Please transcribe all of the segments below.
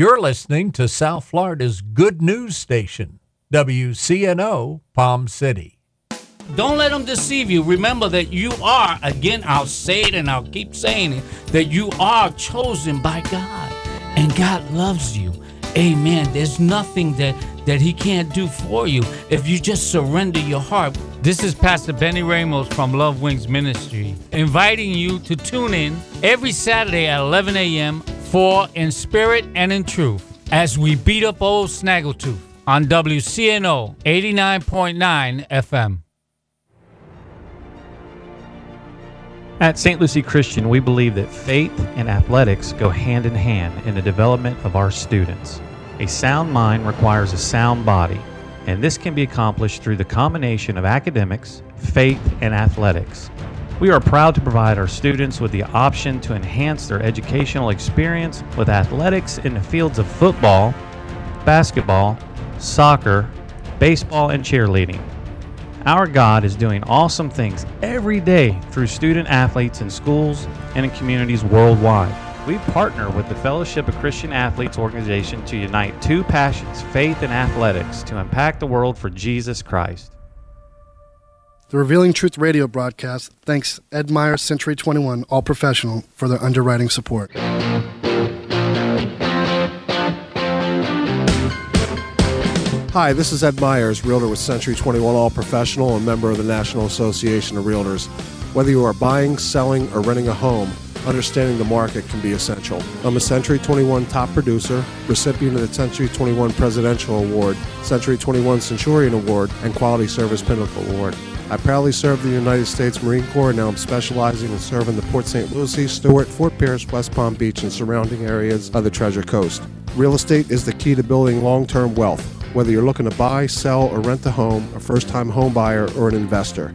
You're listening to South Florida's good news station, WCNO Palm City. Don't let them deceive you. Remember that you are, again, I'll say it and I'll keep saying it, that you are chosen by God and God loves you. Amen. There's nothing that, that He can't do for you if you just surrender your heart. This is Pastor Benny Ramos from Love Wings Ministry, inviting you to tune in every Saturday at 11 a.m for In Spirit and in Truth as we beat up old Snaggletooth on WCNO 89.9 FM. At St. Lucie Christian, we believe that faith and athletics go hand in hand in the development of our students. A sound mind requires a sound body, and this can be accomplished through the combination of academics, faith, and athletics. We are proud to provide our students with the option to enhance their educational experience with athletics in the fields of football, basketball, soccer, baseball, and cheerleading. Our God is doing awesome things every day through student athletes in schools and in communities worldwide. We partner with the Fellowship of Christian Athletes organization to unite two passions, faith and athletics, to impact the world for Jesus Christ. The Revealing Truth radio broadcast thanks Ed Meyer Century 21 All Professional for their underwriting support. Hi, this is Ed Myers, Realtor with Century 21 All Professional and member of the National Association of Realtors. Whether you are buying, selling, or renting a home, understanding the market can be essential. I'm a Century 21 top producer, recipient of the Century 21 Presidential Award, Century 21 Centurion Award, and Quality Service Pinnacle Award. I proudly served the United States Marine Corps, and now I'm specializing in serving the Port St. Lucie, Stuart, Fort Pierce, West Palm Beach, and surrounding areas of the Treasure Coast. Real estate is the key to building long term wealth, whether you're looking to buy, sell, or rent a home, a first time home buyer, or an investor.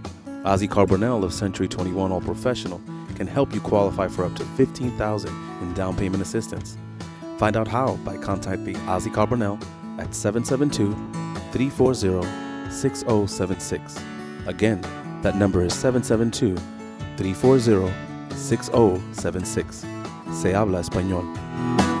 Ozzy Carbonell of Century 21 All Professional can help you qualify for up to 15,000 in down payment assistance. Find out how by contacting Ozzy Carbonell at 772 340 6076. Again, that number is 772 340 6076. Se habla español.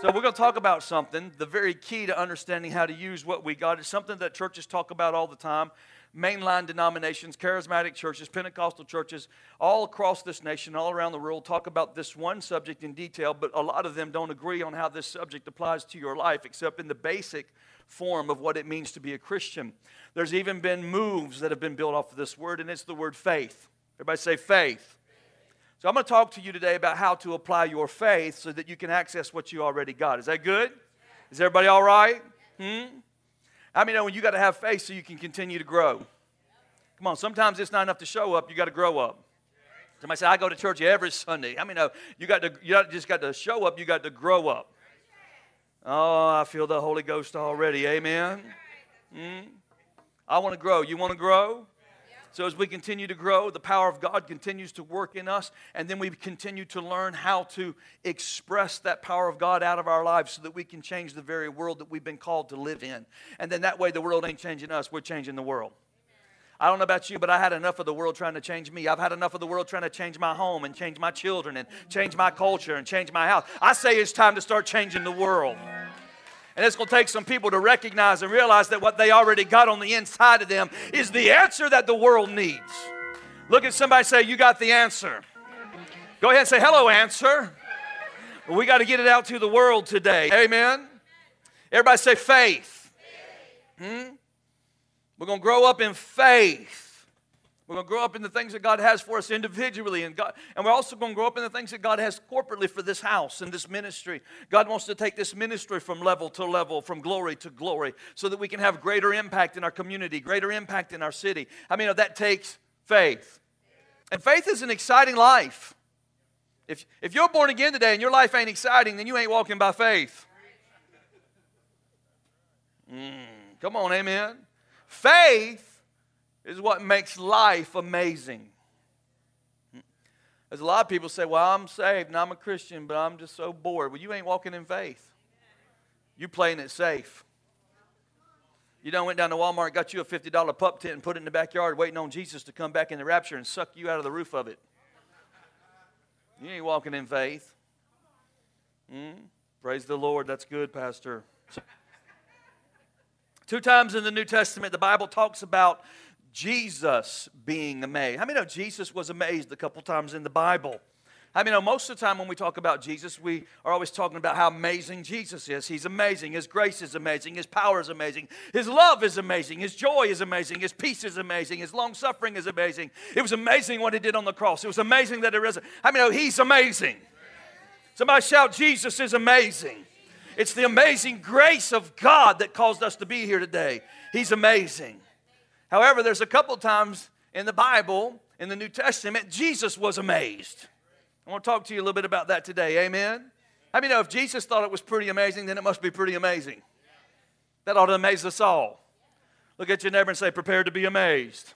So we're going to talk about something. The very key to understanding how to use what we got is something that churches talk about all the time. Mainline denominations, charismatic churches, Pentecostal churches, all across this nation, all around the world, talk about this one subject in detail, but a lot of them don't agree on how this subject applies to your life, except in the basic form of what it means to be a Christian. There's even been moves that have been built off of this word, and it's the word faith. Everybody say faith. So I'm going to talk to you today about how to apply your faith so that you can access what you already got. Is that good? Is everybody all right? Hmm? I mean, when you got to have faith so you can continue to grow. Come on, sometimes it's not enough to show up, you got to grow up. Somebody say, I go to church every Sunday. I mean, no, you got to, you just got to show up, you got to grow up. Oh, I feel the Holy Ghost already. Amen. Mm. I want to grow. You want to grow? So, as we continue to grow, the power of God continues to work in us, and then we continue to learn how to express that power of God out of our lives so that we can change the very world that we've been called to live in. And then that way, the world ain't changing us, we're changing the world. I don't know about you, but I had enough of the world trying to change me. I've had enough of the world trying to change my home and change my children and change my culture and change my house. I say it's time to start changing the world. And it's going to take some people to recognize and realize that what they already got on the inside of them is the answer that the world needs. Look at somebody say, You got the answer. Go ahead and say, Hello, answer. we got to get it out to the world today. Amen. Everybody say, Faith. Hmm? We're going to grow up in faith. We're going to grow up in the things that God has for us individually, and, God, and we're also going to grow up in the things that God has corporately for this house and this ministry. God wants to take this ministry from level to level, from glory to glory, so that we can have greater impact in our community, greater impact in our city. I mean, that takes faith. And faith is an exciting life. If, if you're born again today and your life ain't exciting, then you ain't walking by faith. Mm, come on, amen. Faith is what makes life amazing. There's a lot of people say, Well, I'm saved and I'm a Christian, but I'm just so bored. Well, you ain't walking in faith. You're playing it safe. You done went down to Walmart, got you a $50 pup tent and put it in the backyard waiting on Jesus to come back in the rapture and suck you out of the roof of it. You ain't walking in faith. Mm? Praise the Lord. That's good, Pastor. Two times in the New Testament, the Bible talks about Jesus being amazed. How many know Jesus was amazed a couple times in the Bible? I mean, know most of the time when we talk about Jesus, we are always talking about how amazing Jesus is. He's amazing. His grace is amazing. His power is amazing. His love is amazing. His joy is amazing. His peace is amazing. His long suffering is amazing. It was amazing what he did on the cross. It was amazing that he risen. I mean, he's amazing. Somebody shout, Jesus is amazing. It's the amazing grace of God that caused us to be here today. He's amazing. However, there's a couple times in the Bible, in the New Testament, Jesus was amazed. I want to talk to you a little bit about that today. Amen. How I know if Jesus thought it was pretty amazing, then it must be pretty amazing. That ought to amaze us all. Look at your neighbor and say, Prepare to be amazed.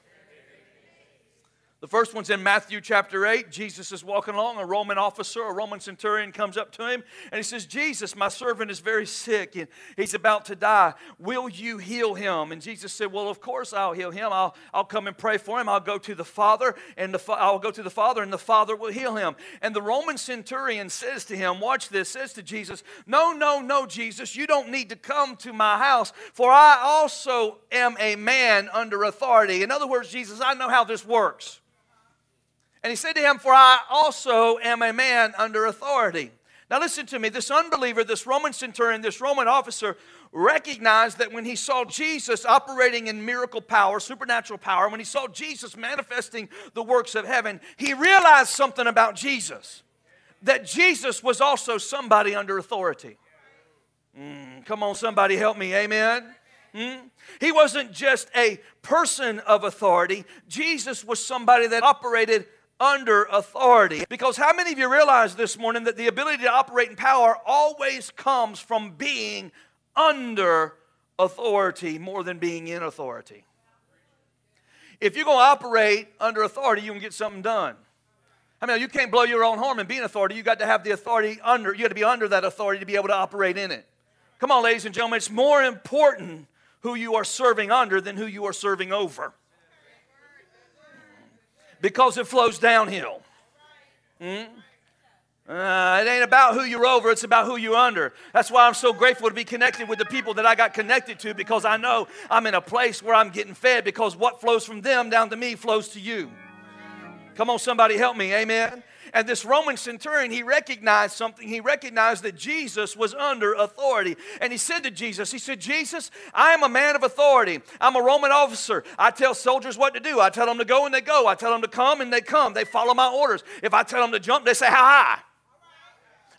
The first one's in Matthew chapter 8. Jesus is walking along. A Roman officer, a Roman centurion, comes up to him and he says, Jesus, my servant is very sick and he's about to die. Will you heal him? And Jesus said, Well, of course I'll heal him. I'll, I'll come and pray for him. I'll go to the Father and the, I'll go to the Father and the Father will heal him. And the Roman centurion says to him, Watch this, says to Jesus, No, no, no, Jesus, you don't need to come to my house, for I also am a man under authority. In other words, Jesus, I know how this works. And he said to him, For I also am a man under authority. Now, listen to me. This unbeliever, this Roman centurion, this Roman officer recognized that when he saw Jesus operating in miracle power, supernatural power, when he saw Jesus manifesting the works of heaven, he realized something about Jesus that Jesus was also somebody under authority. Mm, come on, somebody help me. Amen. Mm? He wasn't just a person of authority, Jesus was somebody that operated under authority. Because how many of you realize this morning that the ability to operate in power always comes from being under authority more than being in authority? If you're going to operate under authority, you can get something done. I mean, you can't blow your own horn and be an authority. You got to have the authority under, you got to be under that authority to be able to operate in it. Come on, ladies and gentlemen, it's more important who you are serving under than who you are serving over because it flows downhill. Hmm? Uh, it ain't about who you're over, it's about who you're under. That's why I'm so grateful to be connected with the people that I got connected to because I know I'm in a place where I'm getting fed because what flows from them down to me flows to you. Come on, somebody help me. Amen. And this Roman centurion, he recognized something. He recognized that Jesus was under authority. And he said to Jesus, He said, Jesus, I am a man of authority. I'm a Roman officer. I tell soldiers what to do. I tell them to go and they go. I tell them to come and they come. They follow my orders. If I tell them to jump, they say, How high?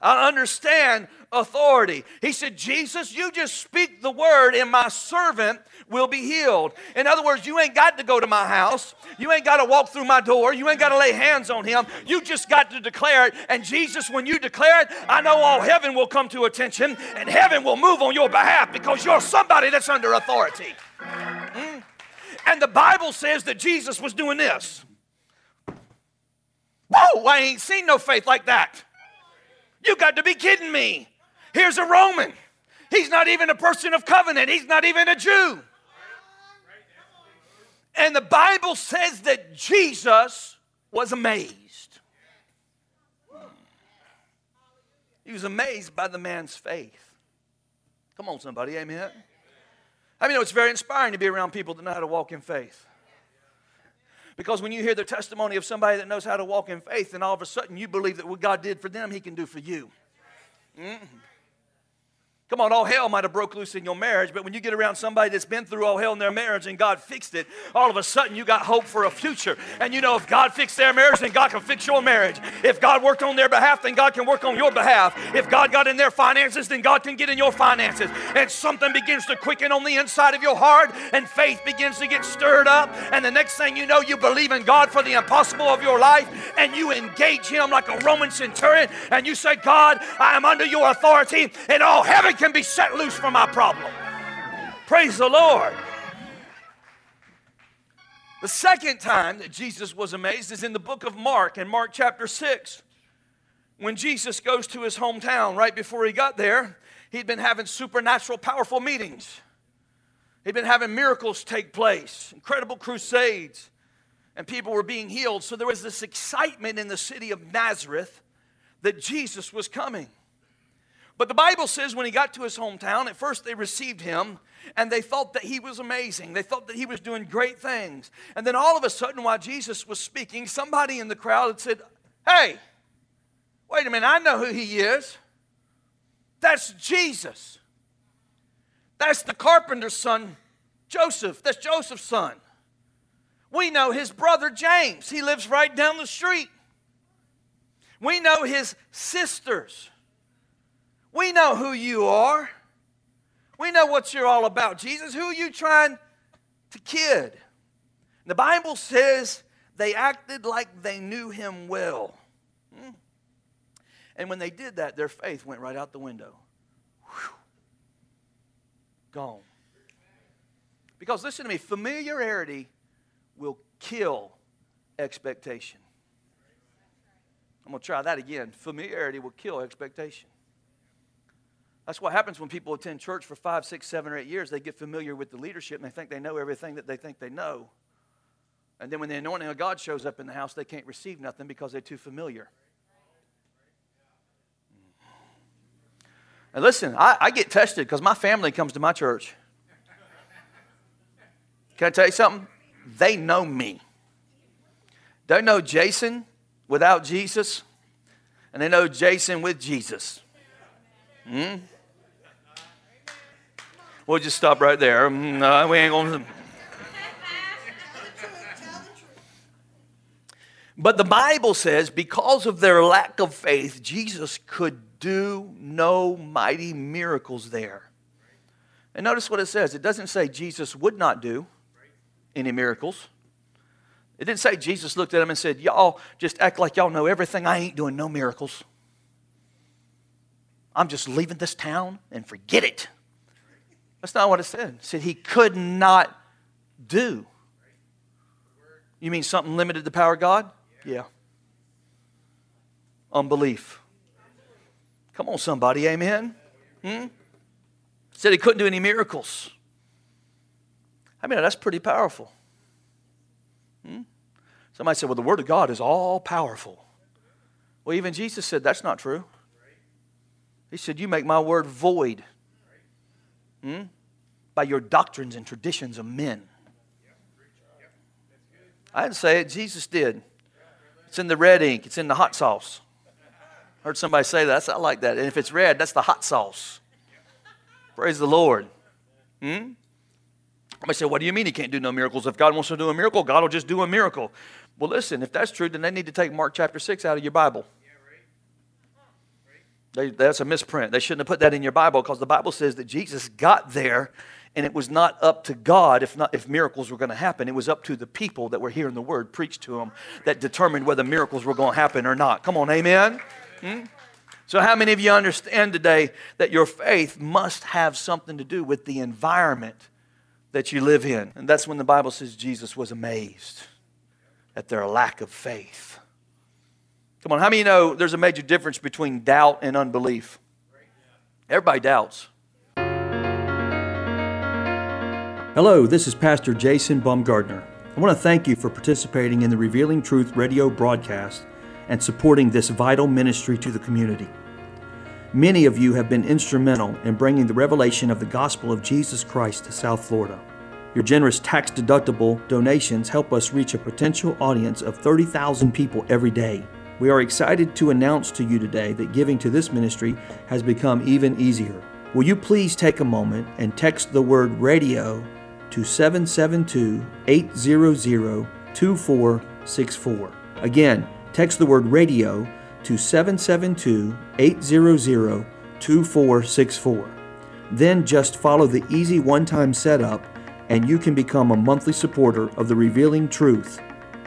I understand authority. He said, Jesus, you just speak the word, and my servant will be healed. In other words, you ain't got to go to my house. You ain't got to walk through my door. You ain't got to lay hands on him. You just got to declare it. And Jesus, when you declare it, I know all heaven will come to attention and heaven will move on your behalf because you're somebody that's under authority. Mm? And the Bible says that Jesus was doing this. Whoa, I ain't seen no faith like that. You got to be kidding me. Here's a Roman. He's not even a person of covenant, he's not even a Jew. And the Bible says that Jesus was amazed. He was amazed by the man's faith. Come on, somebody, amen. I mean, it's very inspiring to be around people that know how to walk in faith. Because when you hear the testimony of somebody that knows how to walk in faith, then all of a sudden you believe that what God did for them, He can do for you. Mm-hmm. Come on, all hell might have broke loose in your marriage, but when you get around somebody that's been through all hell in their marriage and God fixed it, all of a sudden you got hope for a future. And you know if God fixed their marriage, then God can fix your marriage. If God worked on their behalf, then God can work on your behalf. If God got in their finances, then God can get in your finances. And something begins to quicken on the inside of your heart, and faith begins to get stirred up. And the next thing you know, you believe in God for the impossible of your life, and you engage Him like a Roman centurion, and you say, God, I am under your authority, and all heaven can be set loose from my problem. Praise the Lord. The second time that Jesus was amazed is in the book of Mark, in Mark chapter 6. When Jesus goes to his hometown, right before he got there, he'd been having supernatural, powerful meetings. He'd been having miracles take place, incredible crusades, and people were being healed. So there was this excitement in the city of Nazareth that Jesus was coming. But the Bible says when he got to his hometown, at first they received him and they thought that he was amazing. They thought that he was doing great things. And then all of a sudden, while Jesus was speaking, somebody in the crowd had said, Hey, wait a minute, I know who he is. That's Jesus. That's the carpenter's son, Joseph. That's Joseph's son. We know his brother James. He lives right down the street. We know his sisters. We know who you are. We know what you're all about. Jesus, who are you trying to kid? The Bible says they acted like they knew him well. Hmm. And when they did that, their faith went right out the window. Whew. Gone. Because listen to me, familiarity will kill expectation. I'm going to try that again. Familiarity will kill expectation. That's what happens when people attend church for five, six, seven, or eight years. They get familiar with the leadership and they think they know everything that they think they know. And then when the anointing of God shows up in the house, they can't receive nothing because they're too familiar. And listen, I, I get tested because my family comes to my church. Can I tell you something? They know me. They know Jason without Jesus, and they know Jason with Jesus. Hmm? We'll just stop right there. Mm, no, we ain't going to. But the Bible says because of their lack of faith, Jesus could do no mighty miracles there. And notice what it says it doesn't say Jesus would not do any miracles. It didn't say Jesus looked at them and said, Y'all just act like y'all know everything. I ain't doing no miracles. I'm just leaving this town and forget it. That's not what it said. It said he could not do. You mean something limited the power of God? Yeah. Unbelief. Come on, somebody, amen? Hmm? Said he couldn't do any miracles. I mean, that's pretty powerful. Hmm? Somebody said, well, the Word of God is all powerful. Well, even Jesus said that's not true. He said, You make my word void. Hmm? by your doctrines and traditions of men. I didn't say it, Jesus did. It's in the red ink, it's in the hot sauce. Heard somebody say that. I like that. And if it's red, that's the hot sauce. Praise the Lord. Hmm? I say, what do you mean he can't do no miracles? If God wants to do a miracle, God will just do a miracle. Well, listen, if that's true, then they need to take Mark chapter 6 out of your Bible. They, that's a misprint. They shouldn't have put that in your Bible because the Bible says that Jesus got there and it was not up to God if, not, if miracles were going to happen. It was up to the people that were hearing the word preached to them that determined whether miracles were going to happen or not. Come on, amen? Hmm? So, how many of you understand today that your faith must have something to do with the environment that you live in. And that's when the Bible says Jesus was amazed at their lack of faith. Come on, how many know there's a major difference between doubt and unbelief? Everybody doubts. Hello, this is Pastor Jason Baumgardner. I want to thank you for participating in the Revealing Truth radio broadcast and supporting this vital ministry to the community. Many of you have been instrumental in bringing the revelation of the gospel of Jesus Christ to South Florida. Your generous tax deductible donations help us reach a potential audience of 30,000 people every day. We are excited to announce to you today that giving to this ministry has become even easier. Will you please take a moment and text the word radio to 772 800 2464? Again, text the word radio to 772 800 2464. Then just follow the easy one time setup and you can become a monthly supporter of the Revealing Truth.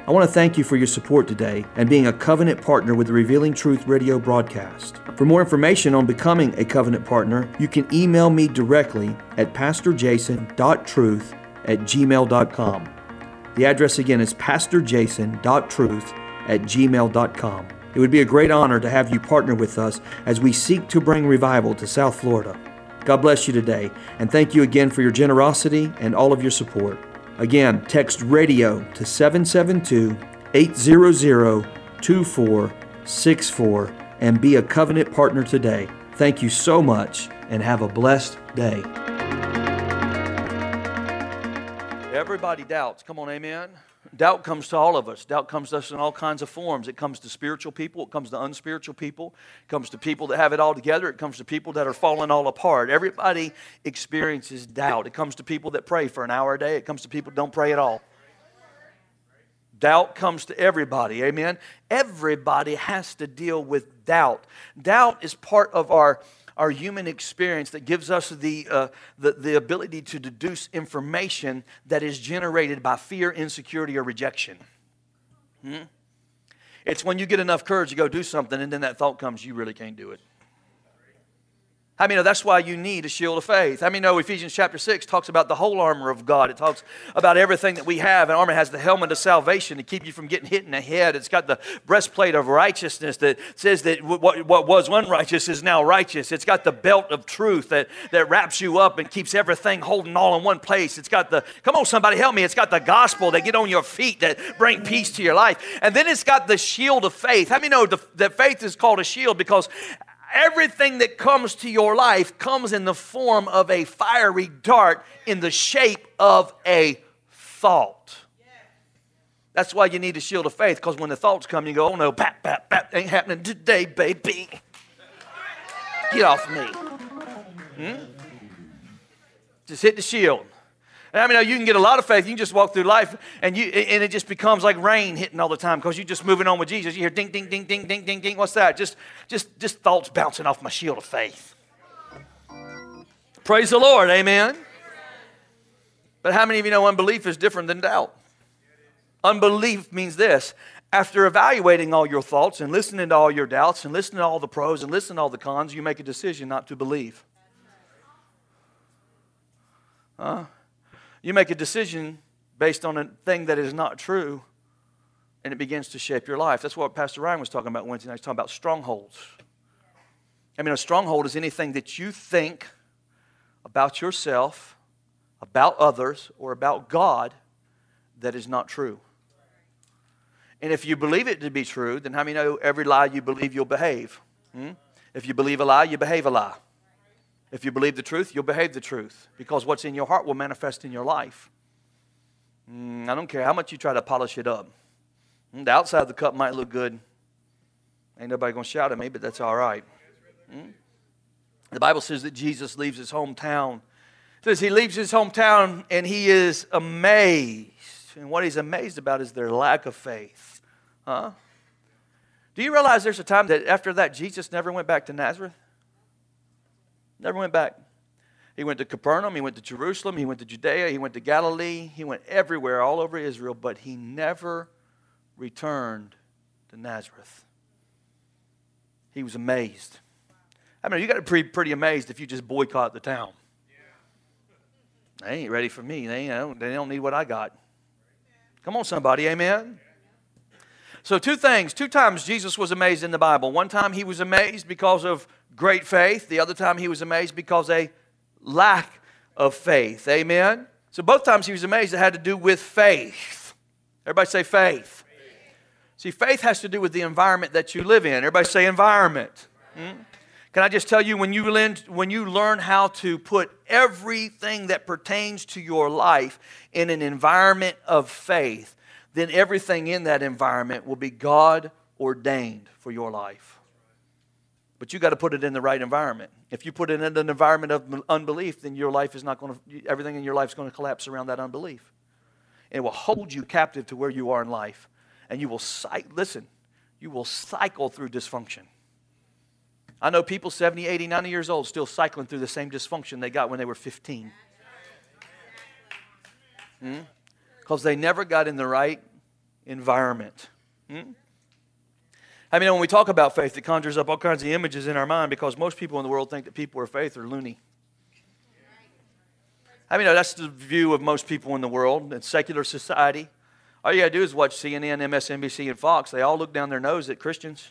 I want to thank you for your support today and being a covenant partner with the Revealing Truth radio broadcast. For more information on becoming a covenant partner, you can email me directly at pastorjason.truth at gmail.com. The address again is pastorjason.truth at gmail.com. It would be a great honor to have you partner with us as we seek to bring revival to South Florida. God bless you today, and thank you again for your generosity and all of your support. Again, text radio to 772 800 2464 and be a covenant partner today. Thank you so much, and have a blessed day. Everybody doubts. Come on, amen. Doubt comes to all of us. Doubt comes to us in all kinds of forms. It comes to spiritual people, it comes to unspiritual people, it comes to people that have it all together, it comes to people that are falling all apart. Everybody experiences doubt. It comes to people that pray for an hour a day, it comes to people that don't pray at all. Doubt comes to everybody, amen? Everybody has to deal with doubt. Doubt is part of our our human experience that gives us the, uh, the, the ability to deduce information that is generated by fear, insecurity, or rejection. Hmm? It's when you get enough courage to go do something and then that thought comes, you really can't do it. Many know that's why you need a shield of faith? How many know Ephesians chapter 6 talks about the whole armor of God? It talks about everything that we have. And armor has the helmet of salvation to keep you from getting hit in the head. It's got the breastplate of righteousness that says that what, what was unrighteous is now righteous. It's got the belt of truth that, that wraps you up and keeps everything holding all in one place. It's got the, come on, somebody help me. It's got the gospel that get on your feet that bring peace to your life. And then it's got the shield of faith. How many know the, that faith is called a shield because everything that comes to your life comes in the form of a fiery dart in the shape of a thought. That's why you need a shield of faith, because when the thoughts come, you go, oh no, pat, pat, pat, ain't happening today, baby. Get off me. Hmm? Just hit the shield. I mean, you can get a lot of faith. You can just walk through life and you and it just becomes like rain hitting all the time because you're just moving on with Jesus. You hear ding, ding, ding, ding, ding, ding, ding. What's that? Just, just, just thoughts bouncing off my shield of faith. Praise the Lord, amen. But how many of you know unbelief is different than doubt? Unbelief means this after evaluating all your thoughts and listening to all your doubts and listening to all the pros and listening to all the cons, you make a decision not to believe. Huh? You make a decision based on a thing that is not true, and it begins to shape your life. That's what Pastor Ryan was talking about Wednesday night. He's talking about strongholds. I mean, a stronghold is anything that you think about yourself, about others, or about God that is not true. And if you believe it to be true, then how many know every lie you believe you'll behave? Hmm? If you believe a lie, you behave a lie. If you believe the truth, you'll behave the truth because what's in your heart will manifest in your life. Mm, I don't care how much you try to polish it up. Mm, the outside of the cup might look good. Ain't nobody going to shout at me, but that's all right. Mm? The Bible says that Jesus leaves his hometown. It says he leaves his hometown and he is amazed. And what he's amazed about is their lack of faith. Huh? Do you realize there's a time that after that Jesus never went back to Nazareth? Never went back. He went to Capernaum, he went to Jerusalem, he went to Judea, he went to Galilee, he went everywhere, all over Israel, but he never returned to Nazareth. He was amazed. I mean, you got to be pretty, pretty amazed if you just boycott the town. They ain't ready for me. They, ain't, they don't need what I got. Come on, somebody. Amen. So, two things. Two times Jesus was amazed in the Bible. One time he was amazed because of great faith, the other time he was amazed because a lack of faith. Amen. So, both times he was amazed, it had to do with faith. Everybody say faith. See, faith has to do with the environment that you live in. Everybody say environment. Hmm? Can I just tell you, when you, learn, when you learn how to put everything that pertains to your life in an environment of faith, then everything in that environment will be God ordained for your life. But you got to put it in the right environment. If you put it in an environment of unbelief, then your life is not going to, everything in your life is going to collapse around that unbelief. And it will hold you captive to where you are in life. And you will, listen, you will cycle through dysfunction. I know people 70, 80, 90 years old still cycling through the same dysfunction they got when they were 15. Hmm? Because they never got in the right environment. Hmm? I mean, when we talk about faith, it conjures up all kinds of images in our mind because most people in the world think that people of faith are loony. I mean, that's the view of most people in the world in secular society. All you got to do is watch CNN, MSNBC, and Fox. They all look down their nose at Christians.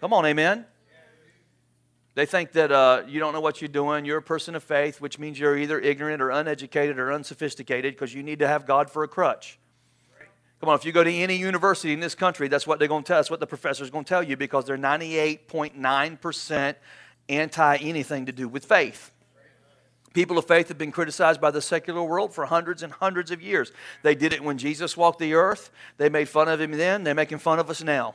Come on, amen. They think that uh, you don't know what you're doing. You're a person of faith, which means you're either ignorant or uneducated or unsophisticated because you need to have God for a crutch. Come on, if you go to any university in this country, that's what they're going to tell. That's what the professor's going to tell you because they're 98.9% anti anything to do with faith. People of faith have been criticized by the secular world for hundreds and hundreds of years. They did it when Jesus walked the earth. They made fun of him then. They're making fun of us now.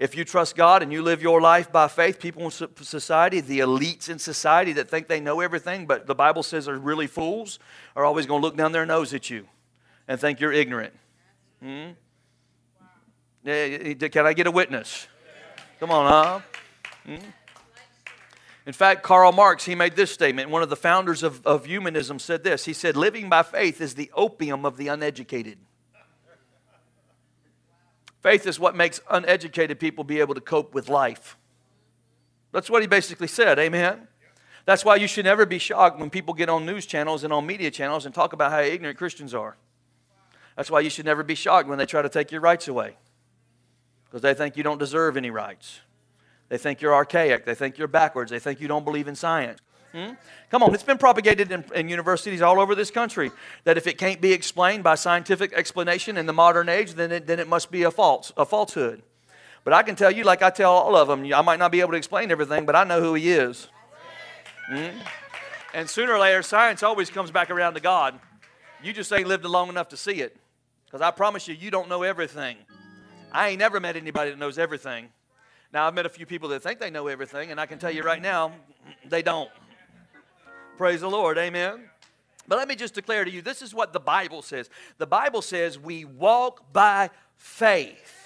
If you trust God and you live your life by faith, people in society, the elites in society that think they know everything, but the Bible says are really fools, are always going to look down their nose at you and think you're ignorant. Hmm? Can I get a witness? Come on, huh? Hmm? In fact, Karl Marx, he made this statement. One of the founders of, of humanism said this. He said, Living by faith is the opium of the uneducated. Faith is what makes uneducated people be able to cope with life. That's what he basically said. Amen. That's why you should never be shocked when people get on news channels and on media channels and talk about how ignorant Christians are. That's why you should never be shocked when they try to take your rights away because they think you don't deserve any rights. They think you're archaic. They think you're backwards. They think you don't believe in science. Hmm? Come on, it's been propagated in, in, universities all over this country that if it can't be explained by scientific explanation in the modern age, then it, then it must be a false, a falsehood. But I can tell you, like I tell all of them, I might not be able to explain everything, but I know who He is. Hmm? And sooner or later, science always comes back around to God. You just ain't lived long enough to see it. Because I promise you, you don't know everything. I ain't never met anybody that knows everything. Now, I've met a few people that think they know everything, and I can tell you right now, they don't. Praise the Lord. Amen. But let me just declare to you this is what the Bible says. The Bible says we walk by faith.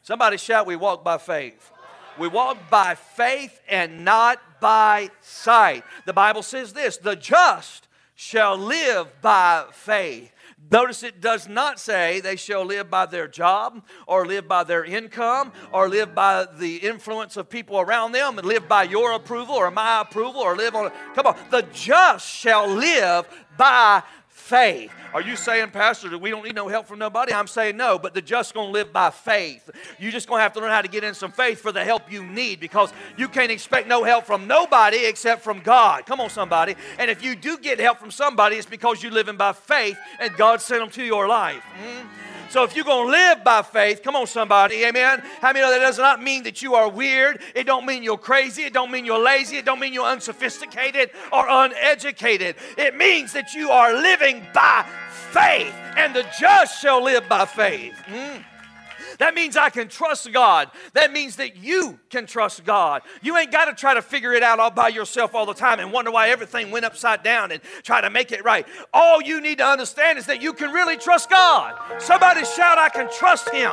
Somebody shout, We walk by faith. We walk by faith and not by sight. The Bible says this the just shall live by faith. Notice it does not say they shall live by their job or live by their income or live by the influence of people around them and live by your approval or my approval or live on. Come on. The just shall live by faith. Are you saying, Pastor, that we don't need no help from nobody? I'm saying no, but the just gonna live by faith. You just gonna have to learn how to get in some faith for the help you need because you can't expect no help from nobody except from God. Come on, somebody. And if you do get help from somebody, it's because you're living by faith and God sent them to your life. Mm-hmm. So if you're going to live by faith, come on somebody, amen. How many know that does not mean that you are weird? It don't mean you're crazy. It don't mean you're lazy. It don't mean you're unsophisticated or uneducated. It means that you are living by faith, and the just shall live by faith. Mm. That means I can trust God. That means that you can trust God. You ain't got to try to figure it out all by yourself all the time and wonder why everything went upside down and try to make it right. All you need to understand is that you can really trust God. Somebody shout, I can trust Him.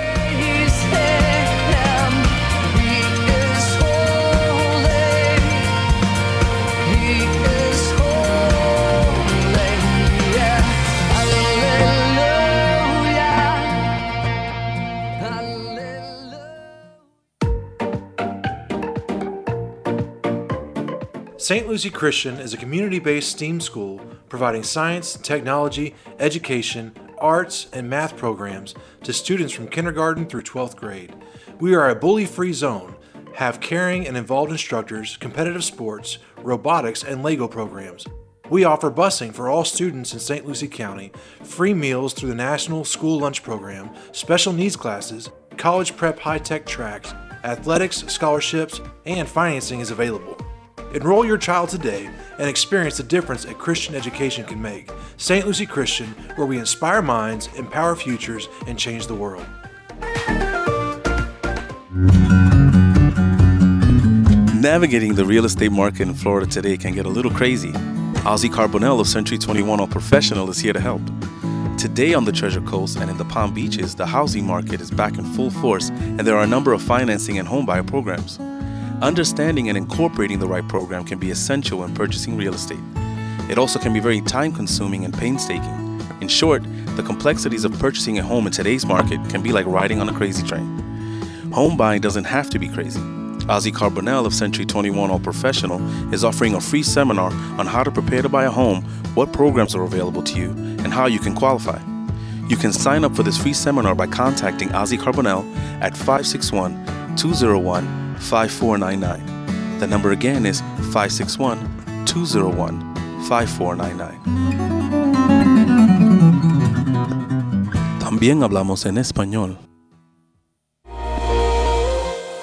St. Lucie Christian is a community based STEAM school providing science, technology, education, arts, and math programs to students from kindergarten through 12th grade. We are a bully free zone, have caring and involved instructors, competitive sports, robotics, and LEGO programs. We offer busing for all students in St. Lucie County, free meals through the National School Lunch Program, special needs classes, college prep high tech tracks, athletics, scholarships, and financing is available. Enroll your child today and experience the difference a Christian education can make. St. Lucie Christian, where we inspire minds, empower futures, and change the world. Navigating the real estate market in Florida today can get a little crazy. Ozzy Carbonell of Century 21 All Professional is here to help. Today on the Treasure Coast and in the Palm Beaches, the housing market is back in full force and there are a number of financing and homebuyer programs. Understanding and incorporating the right program can be essential when purchasing real estate. It also can be very time consuming and painstaking. In short, the complexities of purchasing a home in today's market can be like riding on a crazy train. Home buying doesn't have to be crazy. Ozzy Carbonell of Century 21 All Professional is offering a free seminar on how to prepare to buy a home, what programs are available to you, and how you can qualify. You can sign up for this free seminar by contacting Ozzy Carbonell at 561 201 5499. The number again is 561 201 5499. También hablamos en español.